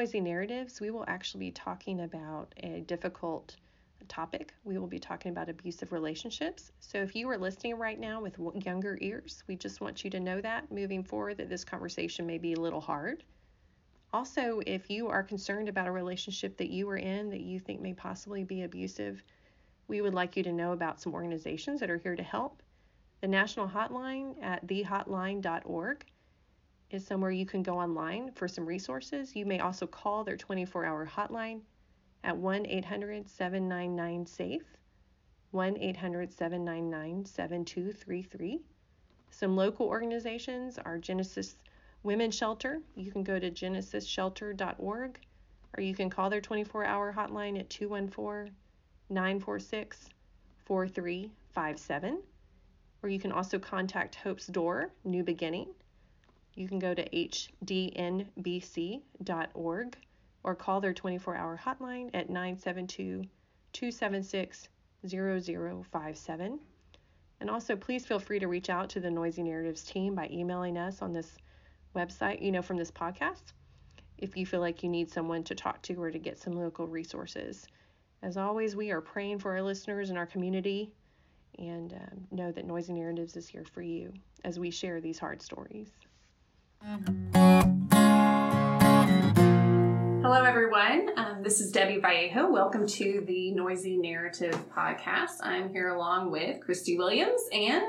Noisy Narratives, we will actually be talking about a difficult topic. We will be talking about abusive relationships. So if you are listening right now with younger ears, we just want you to know that moving forward that this conversation may be a little hard. Also, if you are concerned about a relationship that you are in that you think may possibly be abusive, we would like you to know about some organizations that are here to help. The national hotline at thehotline.org is somewhere you can go online for some resources. You may also call their 24 hour hotline at 1 800 799 SAFE, 1 800 799 7233. Some local organizations are Genesis Women's Shelter. You can go to genesisshelter.org or you can call their 24 hour hotline at 214 946 4357. Or you can also contact Hope's Door, New Beginning. You can go to hdnbc.org or call their 24 hour hotline at 972 276 0057. And also, please feel free to reach out to the Noisy Narratives team by emailing us on this website, you know, from this podcast, if you feel like you need someone to talk to or to get some local resources. As always, we are praying for our listeners and our community and um, know that Noisy Narratives is here for you as we share these hard stories. Hello, everyone. Um, this is Debbie Vallejo. Welcome to the Noisy Narrative Podcast. I'm here along with Christy Williams and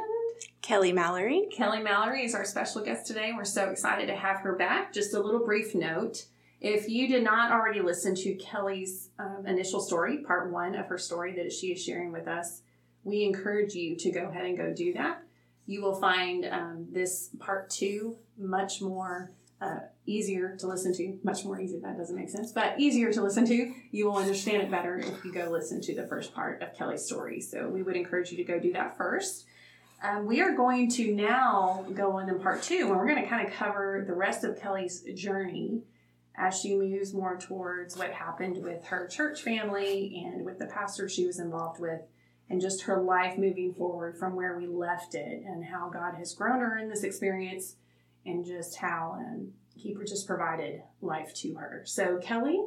Kelly Mallory. Kelly Mallory is our special guest today. We're so excited to have her back. Just a little brief note. If you did not already listen to Kelly's um, initial story, part one of her story that she is sharing with us, we encourage you to go ahead and go do that. You will find um, this part two much more uh, easier to listen to. Much more easy, that doesn't make sense, but easier to listen to. You will understand it better if you go listen to the first part of Kelly's story. So we would encourage you to go do that first. Um, we are going to now go on in part two, and we're going to kind of cover the rest of Kelly's journey as she moves more towards what happened with her church family and with the pastor she was involved with, and just her life moving forward from where we left it, and how God has grown her in this experience, and just how um, He just provided life to her. So, Kelly,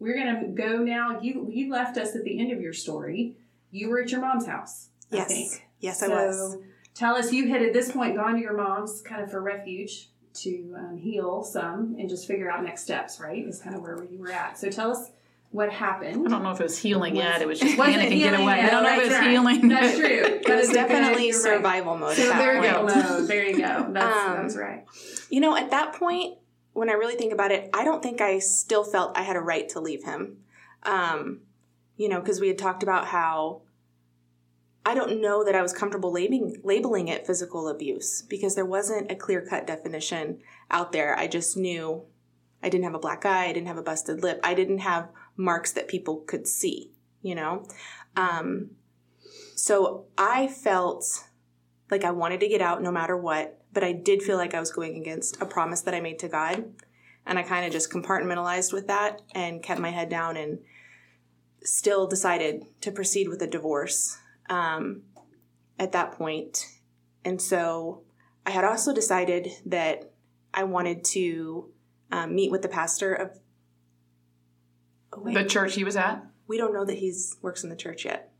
we're going to go now. You you left us at the end of your story. You were at your mom's house. I think. Yes, So, I was. Tell us, you had at this point gone to your mom's kind of for refuge to um, heal some and just figure out next steps, right? Is kind of where you were at. So tell us what happened. I don't know if it was healing yet. It was just Wasn't panic and get away. yet. I don't know if it was right. healing. That's true. It That was is a good- definitely you're right. survival mode So at that there you point. go. There you go. That's, Um, that's right. You know, at that point, when I really think about it, I don't think I still felt I had a right to leave him. Um, you know, because we had talked about how I don't know that I was comfortable labeling, labeling it physical abuse because there wasn't a clear cut definition out there. I just knew I didn't have a black eye, I didn't have a busted lip, I didn't have marks that people could see, you know? Um, so I felt like I wanted to get out no matter what, but I did feel like I was going against a promise that I made to God. And I kind of just compartmentalized with that and kept my head down and still decided to proceed with a divorce um, at that point. And so I had also decided that I wanted to um, meet with the pastor of. Oh, wait. the church he was at. we don't know that he's works in the church yet.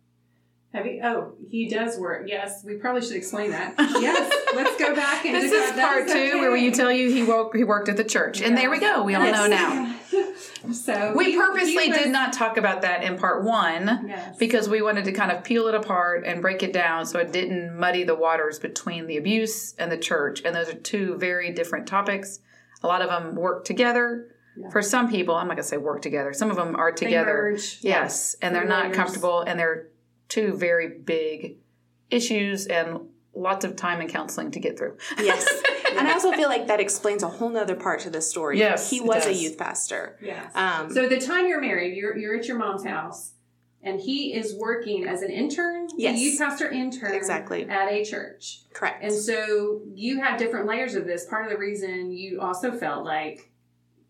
Have you? Oh, he does work. Yes, we probably should explain that. Yes, let's go back and This just- is part that's two where okay. you tell you he woke he worked at the church, and there we go. We all know now. so We he- purposely he was- did not talk about that in part one Yes. because we wanted to kind of peel it apart and break it down so it didn't muddy the waters between the abuse and the church. And those are two very different topics. A lot of them work together. For some people, I'm not going to say work together. Some of them are They together. merge. Yes, and they're Three not layers. comfortable, and they're two very big issues and lots of time and counseling to get through. Yes. and I also feel like that explains a whole nother part to this story. Yes, He was a youth pastor. Yes. Um, So the time you're married, you're you're at your mom's house, and he is working as an intern, Yes. a youth pastor intern, Exactly. at a church. correct. And so you have different layers of this. Part of the reason you also felt like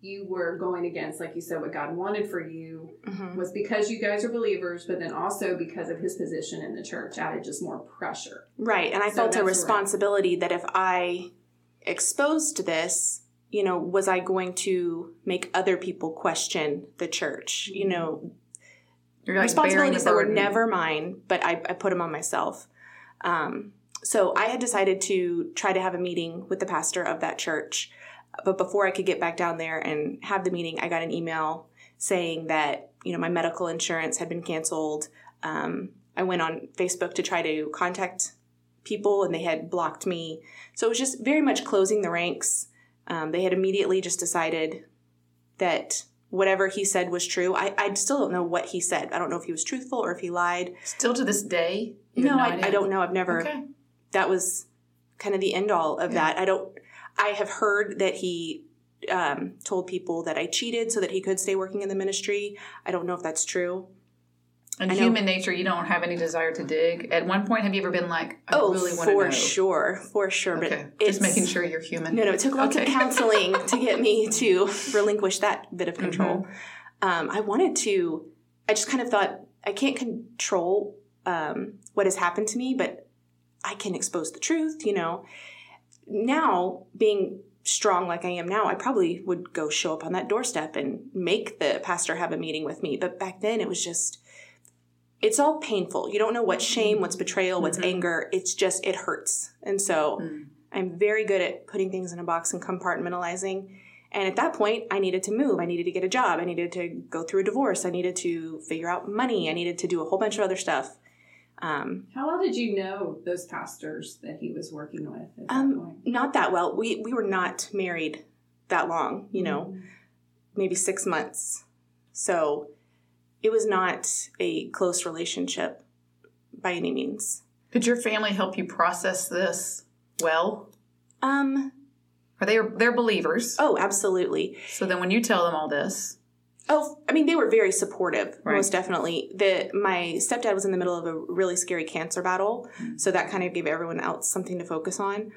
you were going against, like you said, what God wanted for you Mhm. was because you guys are believers, but then also because of his position in the church added just more pressure. Right. And I So felt a where- responsibility that if I exposed this, you know, was I going to make other people question the church? You know, You're like responsibilities that were never mine, but I, I put them on myself. Um, so I had decided to try to have a meeting with the pastor of that church. But before I could get back down there and have the meeting, I got an email saying that you know my medical insurance had been canceled. Um, I went on Facebook to try to contact people, and they had blocked me. So it was just very much closing the ranks. Um, they had immediately just decided that whatever he said was true. I, I still don't know what he said. I don't know if he was truthful or if he lied. Still to this day? No, I. I don't know. I've never. Okay. That was kind of the end all of Yeah. that. I don't. I have heard that he um, told people that I cheated so that he could stay working in the ministry. I don't know if that's true. And I know. human nature, you don't have any desire to dig. At one point, have you ever been like, I oh, really want to for know? sure, for sure. Okay. But Just making sure you're human. No, no. It took lots Okay. of counseling to get me to relinquish that bit of control. Mm-hmm. Um, I wanted to. I just kind of thought I can't control um, what has happened to me, but I can expose the truth. You know, now being strong like I am now, I probably would go show up on that doorstep and make the pastor have a meeting with me. But back then, it was just. It's all painful. You don't know what's shame, what's betrayal, what's Mhm. anger. It's just it hurts, and so. Mm. I'm very good at putting things in a box and compartmentalizing. And at that point, I needed to move. I needed to get a job. I needed to go through a divorce. I needed to figure out money. I needed to do a whole bunch of other stuff. Um, How well did you know those pastors that he was working with at that Um, point? not that well. We we were not married that long. You know, maybe six months. So it was not a close relationship by any means. Did your family help you process this well? Um. Are they they're believers? Oh, absolutely. So then when you tell them all this, Oh, I mean, they were very supportive, Right. most definitely. The my stepdad was in the middle of a really scary cancer battle, so that kind of gave everyone else something to focus on.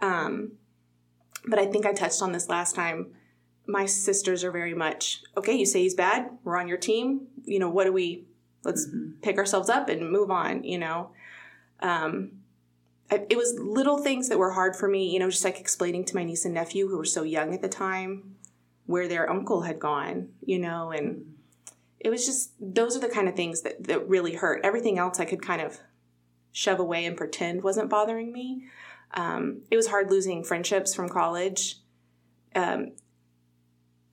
Um, but I think I touched on this last time. My sisters are very much okay. You say he's bad. We're on your team. You know what do we? Let's pick ourselves up and move on. You know, um, I- it was little things that were hard for me. You know, just like explaining to my niece and nephew who were so young at the time where their uncle had gone, you know, and it was just those are the kind of things that, that really hurt. Everything else I could kind of shove away and pretend wasn't bothering me. Um, it was hard losing friendships from college. Um,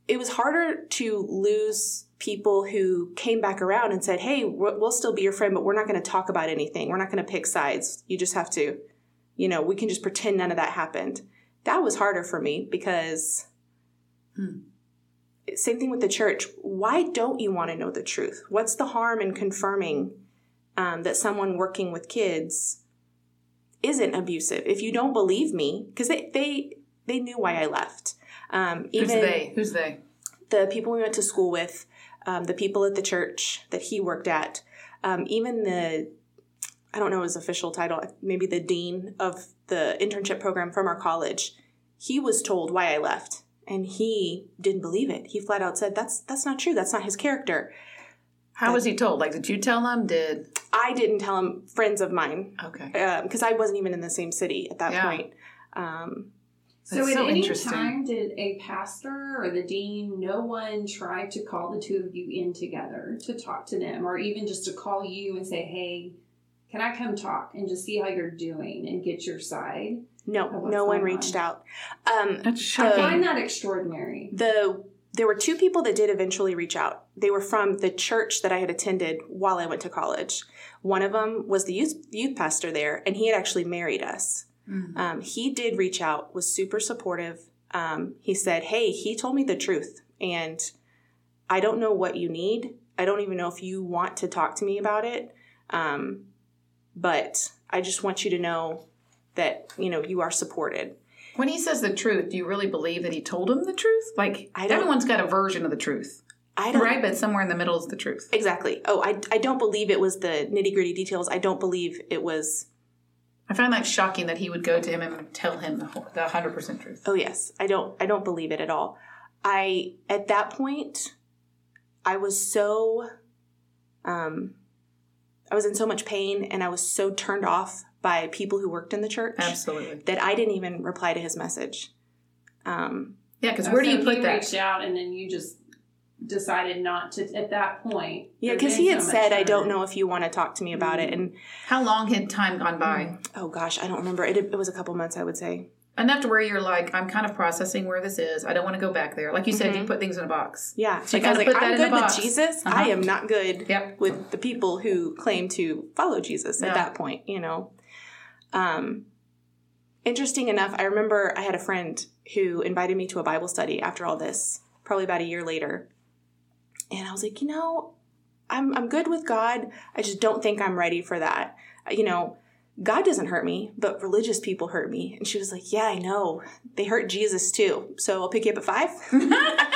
it was harder to lose people who came back around and said, Hey, we'll we'll still be your friend, but we're not going to talk about anything. We're not going to pick sides. You just have to, you know, we can just pretend none of that happened. That was harder for me because same thing with the church. Why don't you want to know the truth? What's the harm in confirming um, that someone working with kids isn't abusive? If you don't believe me, because they, they they knew why I left. Um, who's even they? Who's they? the people we went to school with, um, the people at the church that he worked at, um, even the I don't know his official title, maybe the dean of the internship program from our college. He was told why I left, and he didn't believe it. He flat out said, "That's that's not true. That's not his character." How was he told? Like, did you tell them? Did I didn't tell him. Friends of mine, okay? because I wasn't even in the same city at that Yeah. point. Um, So That's at any time did a pastor or the dean, no one try to call the two of you in together to talk to them, or even just to call you and say, "Hey, can I come talk and just see how you're doing and get your side?" No, what's no one reached on? out. Um, That's I shocking. find that extraordinary. the there were two people that did eventually reach out. They were from the church that I had attended while I went to college. One of them was the youth youth pastor there, and he had actually married us. Mm. Um, he did reach out, was super supportive. Um, he said, "Hey, he told me the truth, and I don't know what you need. I don't even know if you want to talk to me about it, um, but I just want you to know that you know you are supported." When he says the truth, do you really believe that he told him the truth? Like, I don't- everyone's got a version of the truth, I don't right? But somewhere in the middle is the truth. Exactly. Oh, I, I don't believe it was the nitty gritty details. I don't believe it was. I find that shocking that he would go to him and tell him the the hundred percent truth. Oh yes, I don't. I don't believe it at all. I at that point, I was so, um, I was in so much pain, and I was so turned off by people who worked in the church Absolutely. that I didn't even reply to his message. Um, Yeah, because where do you put he that? reached out and then you just decided not to at that point. Yeah, because he had so much said, "I don't know if you want to talk to me about it." And How long had time gone by? oh gosh, I don't remember. It, it was a couple months, I would say. Enough to where you're like, I'm kind of processing where this is. I don't want to go back there. Like you said, you put things in a box. Yeah, So you like I was like, I'm good with. Jesus. Uh-huh. I am not good Yep. with the people who claim to follow Jesus at Yeah. that point. You know. Um, interesting enough, I remember I had a friend who invited me to a Bible study after all this, probably about a year later, and I was like, you know, I'm I'm good with God. I just don't think I'm ready for that. You know. God doesn't hurt me, but religious people hurt me. And she was like, Yeah, I know. They hurt Jesus too. So I'll pick you up at five.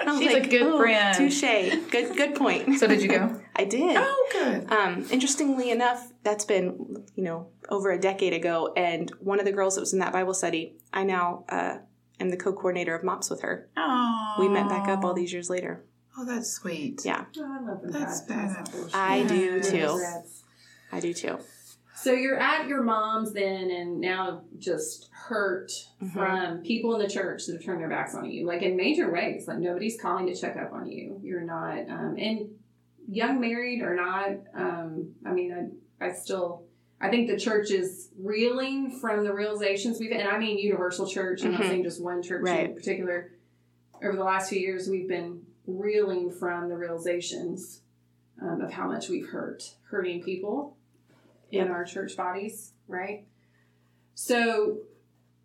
And I was She's a good friend. Touche. Good good point. So did you go? I did. oh, good. Um, interestingly enough, that's been, you know, over a decade ago. And one of the girls that was in that Bible study, I now uh, am the co-coordinator of MOPS with her. Oh, We met back up all these years later. Oh, that's sweet. Yeah, Oh, I love when That's Brad bad. does. I do too. Congrats. I do too. So you're at your mom's then, and now just hurt Mhm. from people in the church that have turned their backs on you, like in major ways. Like nobody's calling to check up on you. You're not, um, and young married or not. Um, I mean, I, I still, I think the church is reeling from the realizations we've, and I mean universal church. I'm not Mhm. saying just one church in particular. Over the last few years, we've been reeling from the realizations um, of how much we've hurt, hurting people in our church bodies, right? So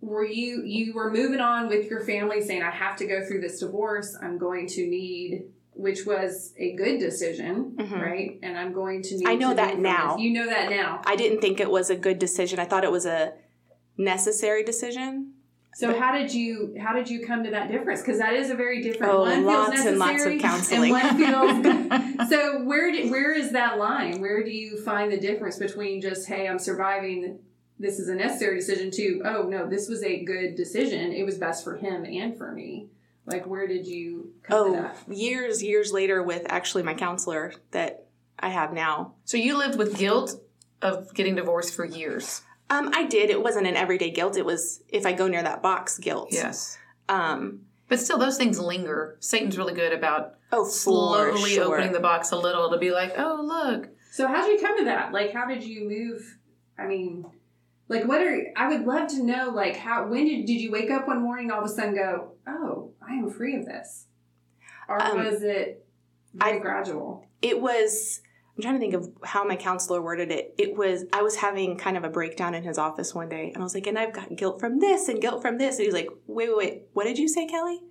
were you you were moving on with your family saying I have to go through this divorce. I'm going to need which was a good decision, Mhm. right? And I'm going to need I know to that now. this. You know that now. I didn't think it was a good decision. I thought it was a necessary decision. So how did you how did you come to that difference? Because that is a very different Oh, one lots feels and lots of counseling. and one feels so where do, where is that line? Where do you find the difference between just hey, I'm surviving this is a necessary decision to oh no, this was a good decision. It was best for him and for me. Like where did you come to Oh, that? years, years later with actually my counselor that I have now. So you lived with guilt of getting divorced for years. Um, I did. It wasn't an everyday guilt. It was if I go near that box guilt. Yes. Um, But still, those things linger. Satan's really good about oh, slowly sure. opening the box a little to be like, oh, look. So how did you come to that? Like how did you move I mean like what are I would love to know like how when did did you wake up one morning and all of a sudden go, Oh, I am free of this? Or Um, was it very I- gradual? it was i'm trying to think of how my counselor worded it. It was i was having kind of a breakdown in his office one day and i was like and i've got guilt from this and guilt from this. And he's like wait wait wait. What did you say kelly?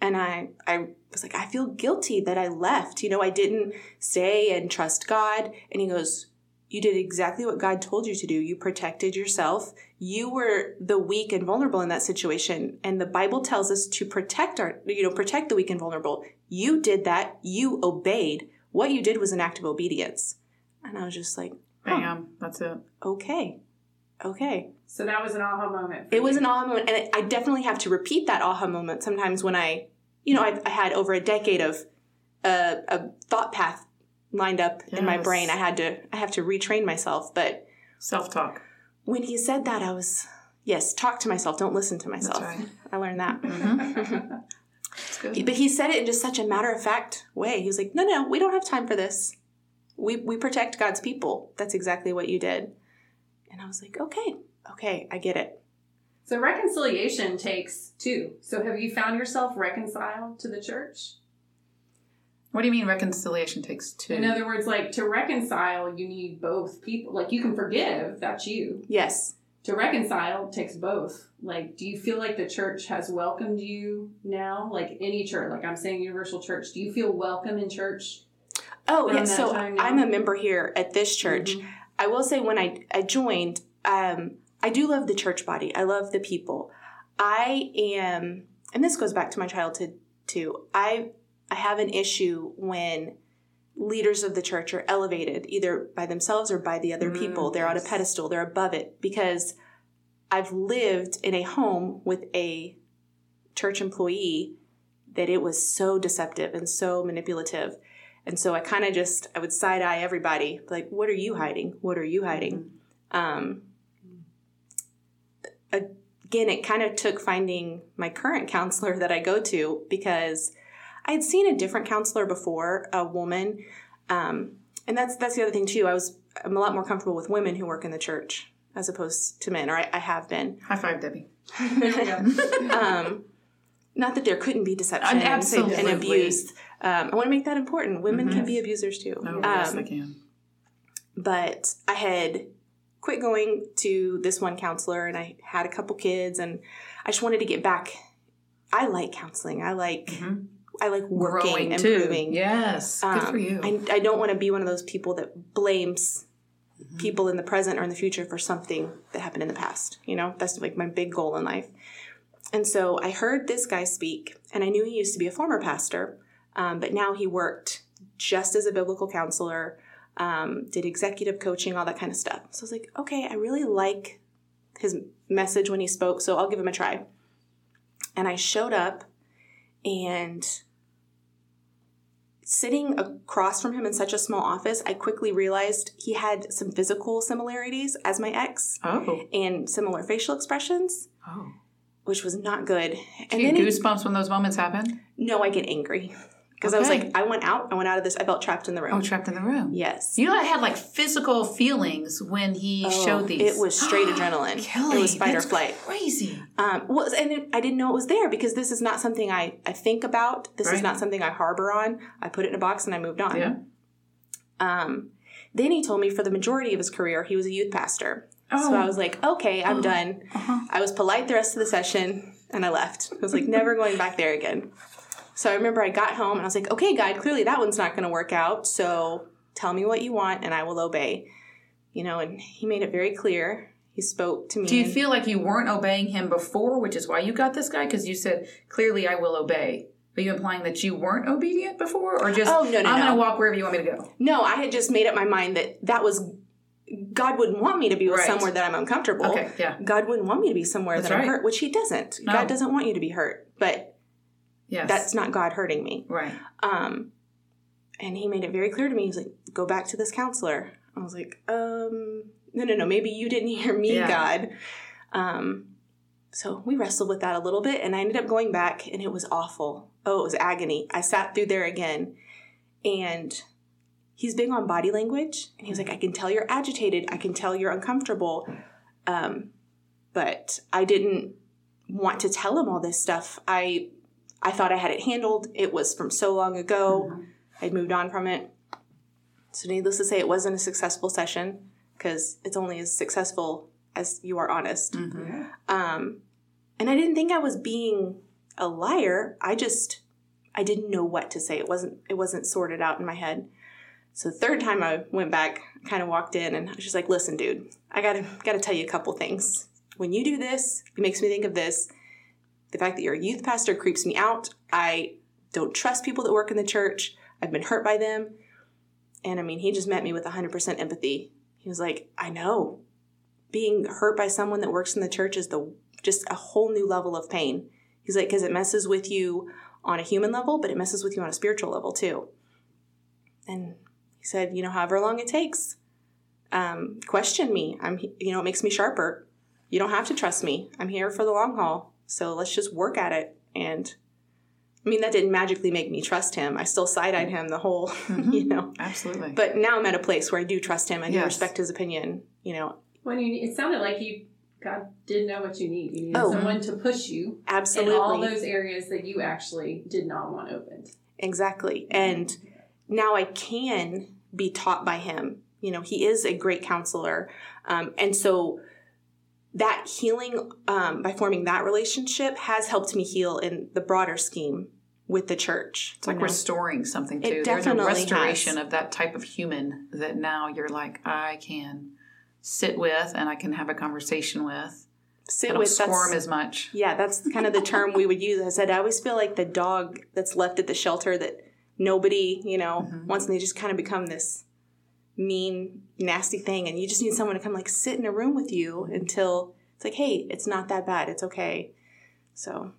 And i i was like i feel guilty that i left. You know i didn't stay and trust god. And he goes you did exactly what god told you to do. You protected yourself. You were the weak and vulnerable in that situation. And the bible tells us to protect our you know protect the weak and vulnerable. You did that. You obeyed what you did was an act of obedience. And I was just like, Bam. That's it. okay, okay. So that was an aha moment. for It was an aha moment. And I definitely have to repeat that aha moment sometimes when I, you know, I've, I had over a decade of uh, a thought path lined up in my brain. I had to, I have to retrain myself. But Self talk. when he said that, I was, yes, talk to myself. Don't listen to myself. right. I learned that. Mhm. It's good. But he said it in just such a matter of fact way. He was like, "No, no, we don't have time for this. We we protect God's people. That's exactly what you did." And I was like, "Okay, okay, I get it." So reconciliation takes two. So have you found yourself reconciled to the church? What do you mean reconciliation takes two? In other words, like to reconcile, you need both people. Like you can forgive, that's you. Yes, To reconcile takes both. Like, do you feel like the church has welcomed you now? Like any church, like I'm saying Universal Church, do you feel welcome in church? Oh, yeah. So? I'm a member here at this church. Mhm. I will say when I I joined, um, I do love the church body. I love the people. I am, and this goes back to my childhood too. I I have an issue when leaders of the church are elevated either by themselves or by the other Mm, people. They're on a pedestal. They're above it because I've lived in a home with a church employee that it was so deceptive and so manipulative. And so I kind of just I would side eye everybody like, "What are you hiding? What are you hiding?" Um, again, it kind of took finding my current counselor that I go to because I had seen a different counselor before, a woman. Um, and that's that's the other thing too. I was I'm a lot more comfortable with women who work in the church as opposed to men, or I, I have been. High five, Debbie. um, not that there couldn't be deception and, Absolutely. and abuse. Um, I want to make that important. Women can be abusers too. Oh, yes, Um, they can. but I had quit going to this one counselor and I had a couple kids and I just wanted to get back. I like counseling. I like I like working Growing and too. improving. Yes. Good for Um, you. I, I don't want to be one of those people that blames Mm-hmm. people in the present or in the future for something that happened in the past. You know, that's like my big goal in life. And so I heard this guy speak, and I knew he used to be a former pastor, um, but now he worked just as a biblical counselor, um, did executive coaching, all that kind of stuff. So I was like, okay, I really like his message when he spoke, so I'll give him a try. And I showed up, and sitting across from him in such a small office, I quickly realized he had some physical similarities as my ex oh. and similar facial expressions, Oh. which was not good. And Do you then goosebumps when those moments happen? no, I get angry because I was like, I went out, I went out of this, I felt trapped in the room. Oh, trapped in the room. yes. You know, I had like physical feelings when he Oh, showed these. It was straight adrenaline. Kelly, it was fight or flight. Crazy. Um, well, and it, I didn't know it was there because this is not something I, I think about. This Right. is not something I harbor on. I put it in a box and I moved on. Yeah. Um, then he told me for the majority of his career, he was a youth pastor. Oh. So Oh. I was like, okay, I'm done. Uh-huh. I was polite the rest of the session and I left. I was like, never going back there again. So I remember I got home and I was like, okay, God, clearly that one's not going to work out. So tell me what you want and I will obey. You know, and he made it very clear. He spoke to me. Do you feel like you weren't obeying him before, which is why you got this guy? Because you said, clearly I will obey. Are you implying that you weren't obedient before? Or just, Oh, no, no, I'm no. going to walk wherever you want me to go? No, I had just made up my mind that that was God wouldn't want me to be with Right. somewhere that I'm uncomfortable. Okay, yeah. God wouldn't want me to be somewhere That's that I'm right. hurt, which He doesn't. No. God doesn't want you to be hurt, but Yes. that's not God hurting me. right. Um, and He made it very clear to me. He's like, "Go back to this counselor." I was like, "Um, no, no, no. Maybe you didn't hear me, Yeah. God." Um, so we wrestled with that a little bit, and I ended up going back, and it was awful. Oh, it was agony. I sat through there again, and he's big on body language, and he was like, "I can tell you're agitated. I can tell you're uncomfortable." Um, but I didn't want to tell him all this stuff. I I thought I had it handled. It was from so long ago. I'd moved on from it. So needless to say, it wasn't a successful session because it's only as successful as you are honest. Um, and I didn't think I was being a liar. I just I didn't know what to say. It wasn't it wasn't sorted out in my head. So the third time I went back, kind of walked in, and I was just like, "Listen, dude, I gotta gotta tell you a couple things. When you do this, it makes me think of this. The fact that you're a youth pastor creeps me out. I don't trust people that work in the church. I've been hurt by them. And I mean, he just met me with 100% empathy. He was like, I know. Being hurt by someone that works in the church is the just a whole new level of pain. He's like, because it messes with you on a human level, but it messes with you on a spiritual level too. And he said, you know, however long it takes, um, question me. I'm, you know, it makes me sharper. You don't have to trust me. I'm here for the long haul. So let's just work at it. And I mean, that didn't magically make me trust him. I still side eyed him the whole, you know. Absolutely. But now I'm at a place where I do trust him. And I do Yes. respect his opinion. You know, When you, it sounded like you, God didn't know what you need. You needed Oh. someone to push you absolutely, in all those areas that you actually did not want opened. exactly. And now I can be taught by him. You know, he is a great counselor, um, and so that healing um, by forming that relationship has helped me heal in the broader scheme with the church. It's like you know? restoring something It too. There's a restoration has. of that type of human that now you're like, I can sit with and I can have a conversation with. Sit with squirm as much. Yeah, that's kind of the term we would use. I said, I always feel like the dog that's left at the shelter that nobody, you know, Mm-hmm. wants, and they just kind of become this mean, nasty thing. And you just need someone to come, like, sit in a room with you until it's like, hey, it's not that bad. It's okay. So,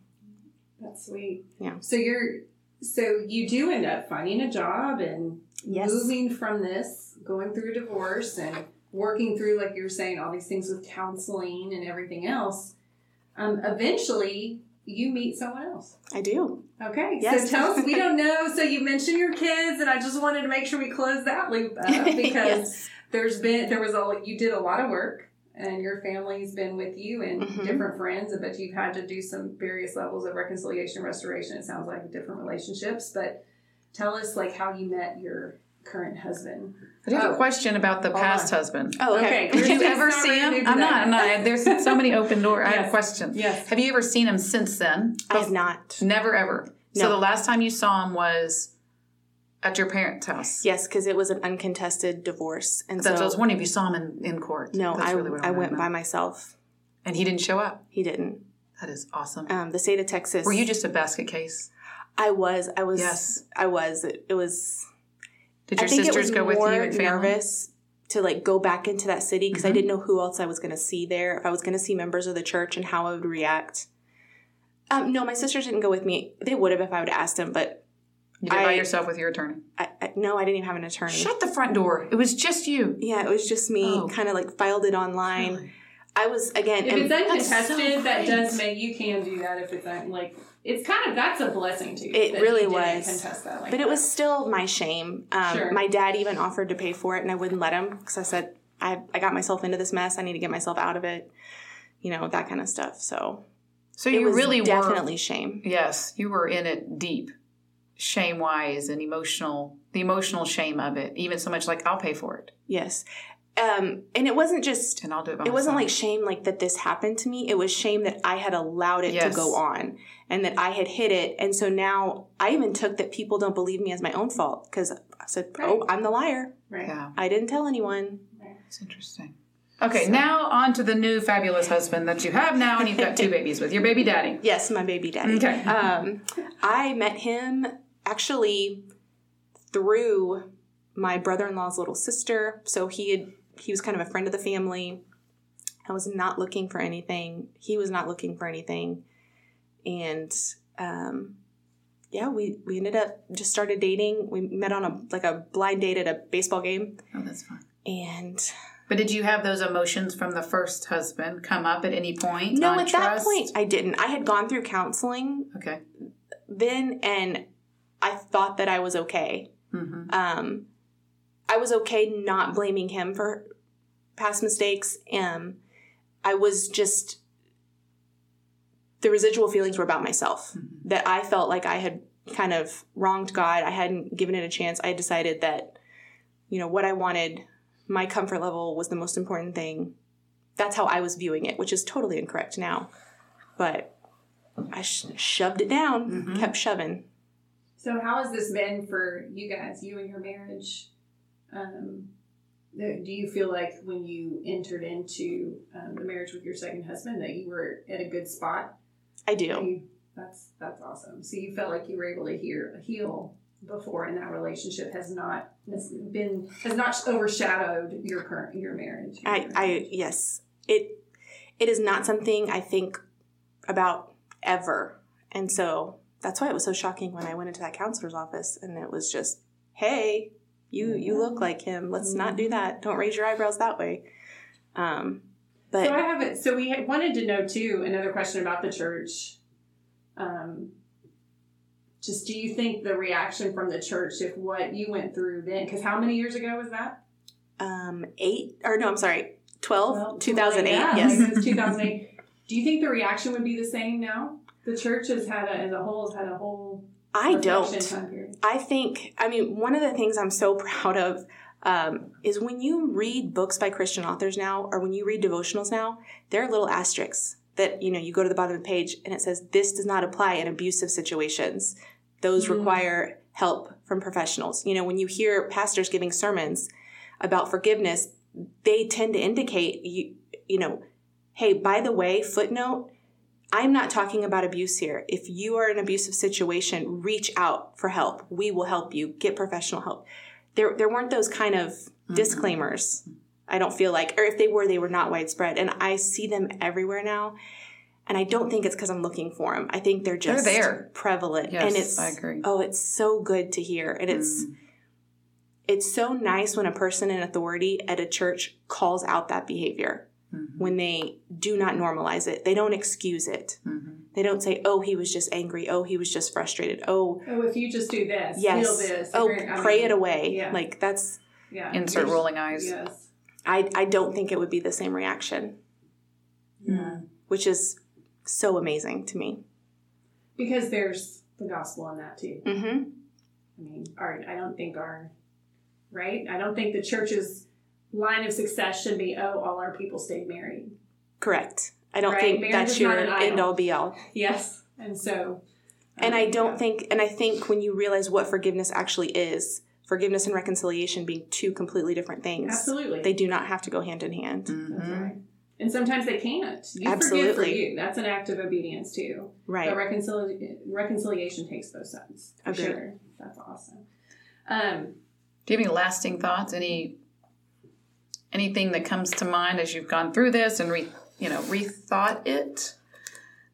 That's sweet. Yeah. So you're so you do end up finding a job and Yes. moving from this, going through a divorce and working through like you were saying all these things with counseling and everything else. um, eventually you meet someone else. I do. Okay, Yes. so tell us. We don't know. So you mentioned your kids, and I just wanted to make sure we close that loop up because Yes. there's been there was a you did a lot of work, and your family's been with you and Mhm. different friends, but you've had to do some various levels of reconciliation, restoration. It sounds like different relationships, but tell us like how you met your current husband. I do have Oh. a question about the Hold past on. husband. Oh, okay. Okay. Did you ever see him? I'm not. I'm not. There's so many open doors. I have a Yes. question. Yes. Have you ever seen him since then? I have not. Never ever. No. So the last time you saw him was at your parents' house. Yes, because it was an uncontested divorce, and That's what I so was wondering if you saw him in, in court. no, That's I really what I wanted went to know. by myself. And he didn't show up. He didn't. That is awesome. Um, the state of Texas. Were you just a basket case? I was. I was. Yes. I was. It, it was. Did I your think it sisters was go with more you and family? nervous to like go back into that city because I Mhm. didn't know who else I was going to see there. If I was going to see members of the church and how I would react. Um, no, my sisters didn't go with me. They would have if I would have asked them, but You did by I- yourself with your attorney. I, I no, I didn't even have an attorney. Shut the front door. It was just you. Yeah, it was just me. Oh. Kind of like filed it online. Really? I was again. If and- it's That's uncontested, so that does make you can do that. If it's like it's kind of that's a blessing to you. It that really you didn't was. Contest that, like But it was still my shame. Um, Sure. My dad even offered to pay for it, and I wouldn't let him because I said, I, I got myself into this mess. I need to get myself out of it. You know, that kind of stuff. So So it you was really definitely were. shame. Yes, you were in it deep, shame wise and emotional. The emotional shame of it, even so much like I'll pay for it Yes. Um, and it wasn't just, and I'll do it. By it wasn't like shame like that this happened to me. It was shame that I had allowed it Yes. to go on and that I had hit it. And so now I even took that people don't believe me as my own fault because I said, oh, I'm the liar. right. yeah, I didn't tell anyone. it's interesting. Okay, now on to the new fabulous husband that you have now, and you've got two babies with your baby daddy. Yes, my baby daddy. Okay. Um, I met him actually through my brother-in-law's little sister. So he had he was kind of a friend of the family. I was not looking for anything. He was not looking for anything, and um, yeah, we we ended up just started dating. We met on a like a blind date at a baseball game, Oh, that's fine. and But did you have those emotions from the first husband come up at any point? no, on at that point I didn't. I had gone through counseling Okay. then, and I thought that I was okay. hmm um, I was okay not blaming him for past mistakes. Um, I was just the residual feelings were about myself that I felt like I had kind of wronged God. I hadn't given it a chance. I had decided that you know what I wanted, my comfort level was the most important thing. That's how I was viewing it, which is totally incorrect now. But I sh- shoved it down, Mhm. kept shoving. So how has this been for you guys, you and your marriage? Um, do you feel like when you entered into um, the marriage with your second husband that you were at a good spot? I do. you- that's that's awesome. So you felt like you were able to hear heal before, and that relationship has not has been has not overshadowed your current your marriage. I, I yes, it it is not something I think about ever, and so that's why it was so shocking when I went into that counselor's office and it was just, hey, you you look like him. Let's not do that. Don't raise your eyebrows that way. Um, but so I have it. So we wanted to know too. Another question about the church. Um, just do you think the reaction from the church, if what you went through then, because how many years ago was that? um, eight or no, I'm sorry, 12, Well, 2008. yeah, yes, like 2008. Do you think the reaction would be the same now? The church has had a, as a whole has had a whole I don't. I think, I mean, one of the things I'm so proud of um, is when you read books by Christian authors now, or when you read devotionals now, there are little asterisks that, you know, you go to the bottom of the page and it says, this does not apply in abusive situations. Those Mm. require help from professionals. You know, when you hear pastors giving sermons about forgiveness, they tend to indicate, you, you know, hey, by the way, footnote, I'm not talking about abuse here. If you are in an abusive situation, reach out for help. We will help you. Get professional help. There, there weren't those kind of disclaimers. I don't feel like, or if they were, they were not widespread. And I see them everywhere now. And I don't think it's because I'm looking for them. I think they're just they're there. prevalent. Yes, and it's, I agree. oh, it's so good to hear. And it's, Mm. it's so nice when a person in authority at a church calls out that behavior Mm-hmm. when they do not normalize it. They don't excuse it. Mm-hmm. They don't say, "Oh, he was just angry. Oh, he was just frustrated. Oh, Oh, if you just do this, yes. feel this. oh, agree- I pray mean, it away." Yeah. Like that's yeah. Insert There's- rolling eyes. Yes. I I don't think it would be the same reaction, Yeah. Mm-hmm. which is so amazing to me. Because there's the gospel in that too. Mhm. I mean, our, I don't think our, right? I don't think the church's line of success should be, oh, all our people stayed married. Correct. I don't Right, think marriage that's your not an idol. end all be all. Yes. And so. And um, I don't yeah. think, and I think when you realize what forgiveness actually is, forgiveness and reconciliation being two completely different things, Absolutely. they do not have to go hand in hand. That's right. And sometimes they can't. You forgive for you. That's an act of obedience too. But Right. reconciliation takes both sides. For Agreed. sure. That's awesome. Um, Do you have any lasting thoughts? Any anything that comes to mind as you've gone through this and re you know rethought it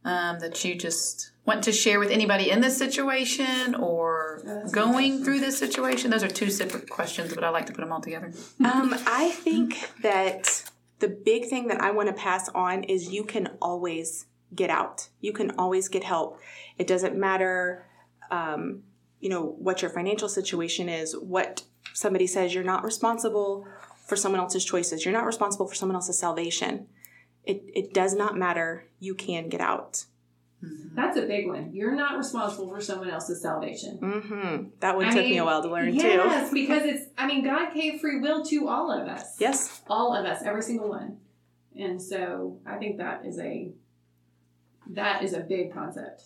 um, that you just want to share with anybody in this situation or going through this situation? Those are two separate questions, but I like to put them all together. Um, I think that the big thing that I want to pass on is you can always get out. You can always get help. It doesn't matter, um, you know, what your financial situation is, what somebody says. You're not responsible for someone else's choices. You're not responsible for someone else's salvation. It, it does not matter. You can get out. that's a big one. You're not responsible for someone else's salvation. hmm That one I took me a while to learn yes, too. Yes, because it's, I mean, God gave free will to all of us. Yes. All of us, every single one. And so I think that is a, that is a big concept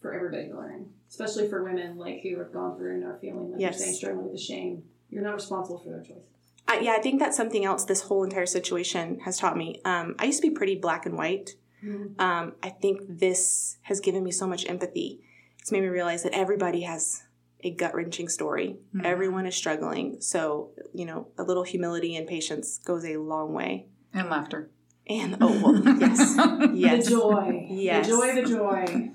for everybody to learn, especially for women like who have gone through and are feeling like Yes. you're saying struggling with the shame. You're not responsible for their choices. I, yeah, I think that's something else this whole entire situation has taught me. Um, I used to be pretty black and white. Um, I think this has given me so much empathy. It's made me realize that everybody has a gut wrenching story. Everyone is struggling. So, you know, a little humility and patience goes a long way. And laughter. And, oh, well, yes. Yes. The joy. Yes. The joy, the joy.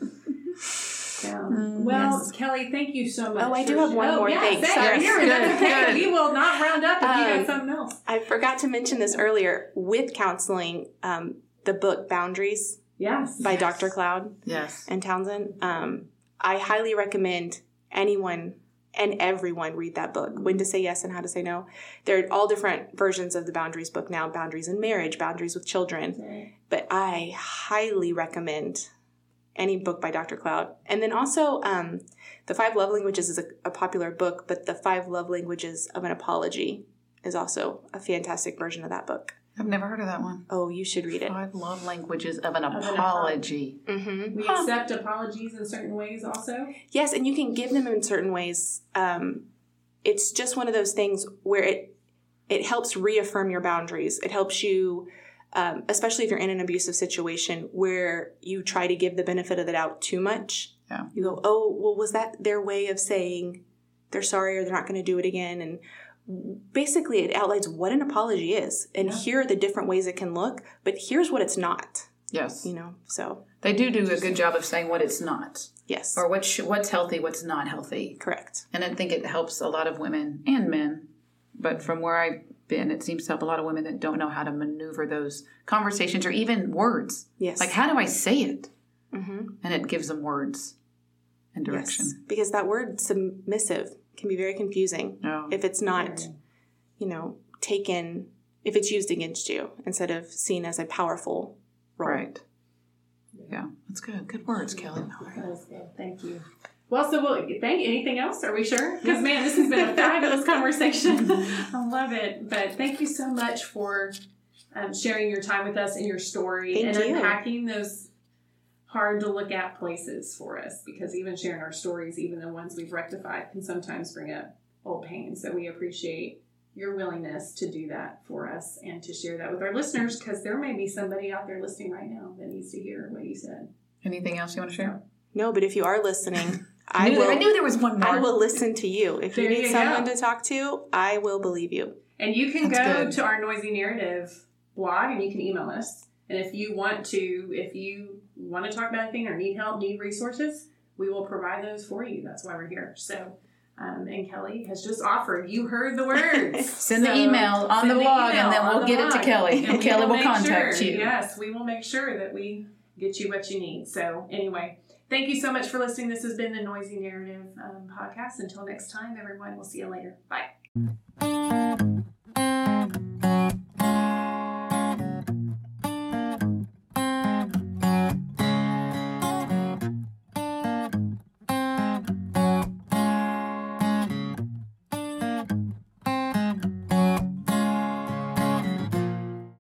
Yeah. well, yes. Kelly, thank you so much. Oh, I do have one oh, more yeah, thing. Sorry. Here, that's Good, okay. good. We will not round up if you Um, got something else. I forgot to mention this earlier. With counseling, um, the book Boundaries Yes. by Dr. Cloud Yes. and Townsend. Um, I highly recommend anyone and everyone read that book, When to Say Yes and How to Say No. There are all different versions of the Boundaries book now boundaries in marriage, boundaries with children. But I highly recommend any book by Dr. Cloud. And then also, um, The Five Love Languages is a, a popular book, but The Five Love Languages of an Apology is also a fantastic version of that book. I've never heard of that one. Oh, you should read it. Five love languages of an an apology. hmm We accept apologies in certain ways also. Yes, and you can give them in certain ways. Um, it's just one of those things where it it helps reaffirm your boundaries. It helps you, um, especially if you're in an abusive situation where you try to give the benefit of the doubt too much. Yeah. You go, oh, well, was that their way of saying they're sorry or they're not going to do it again? And basically, it outlines what an apology is, and Yeah. here are the different ways it can look. But here's what it's not. Yes. You know, so They do do a good job of saying what it's not, yes, or what's what's healthy, what's not healthy. correct. And I think it helps a lot of women and men. But from where I've been, it seems to help a lot of women that don't know how to maneuver those conversations or even words. Yes, Like, how do I say it? hmm And it gives them words and direction. Yes, because that word submissive can be very confusing Oh, if it's not, you know, taken, if it's used against you instead of seen as a powerful role. right. Yeah, that's good. Good words, Kelly. That was. Thank you. Well, so we'll thank anything else? Are we sure? Because man, this has been a fabulous conversation. I love it. But thank you so much for um, sharing your time with us and your story Thank and you. unpacking those hard to look at places for us. Because even sharing our stories, even the ones we've rectified, can sometimes bring up old pain. So we appreciate your willingness to do that for us and to share that with our listeners. Because there may be somebody out there listening right now that needs to hear what you said. Anything else you want to share? No, but if you are listening, I I knew, will. I knew there was one more. I will listen to you. If you need you someone go. to talk to, I will believe you. And you can That's go good. to our Noisy Narrative blog and you can email us. And if you want to, if you want to talk about anything or need help, need resources, we will provide those for you. That's why we're here. So Um, and Kelly has just offered. You heard the words. send the email on the blog, and then we'll get it to Kelly, and Kelly will contact sure, you. Yes, we will make sure that we get you what you need. So anyway, thank you so much for listening. This has been the Noisy Narrative um, podcast. Until next time, everyone. We'll see you later. Bye.